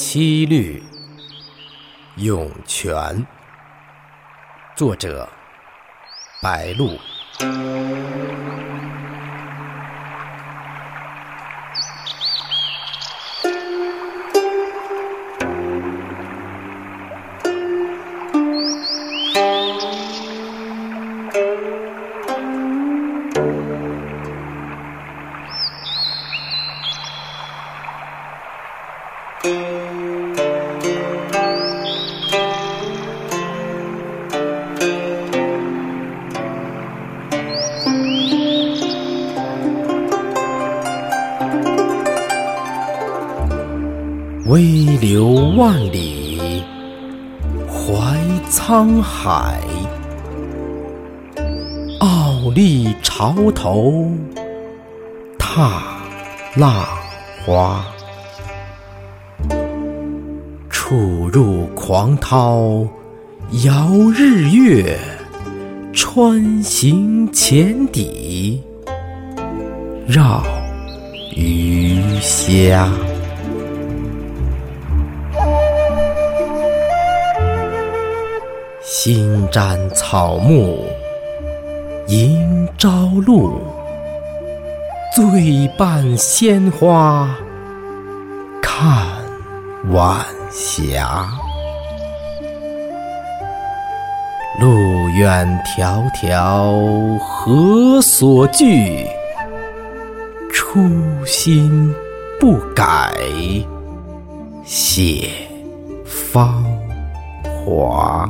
七律·咏泉，作者：白露。微流万里，怀沧海；傲立潮头，踏浪花。触入狂涛，摇日月；穿行浅底，绕鱼虾。心沾草木，迎朝露；醉伴鲜花，看晚霞。路远迢迢何所惧？初心不改，写芳华。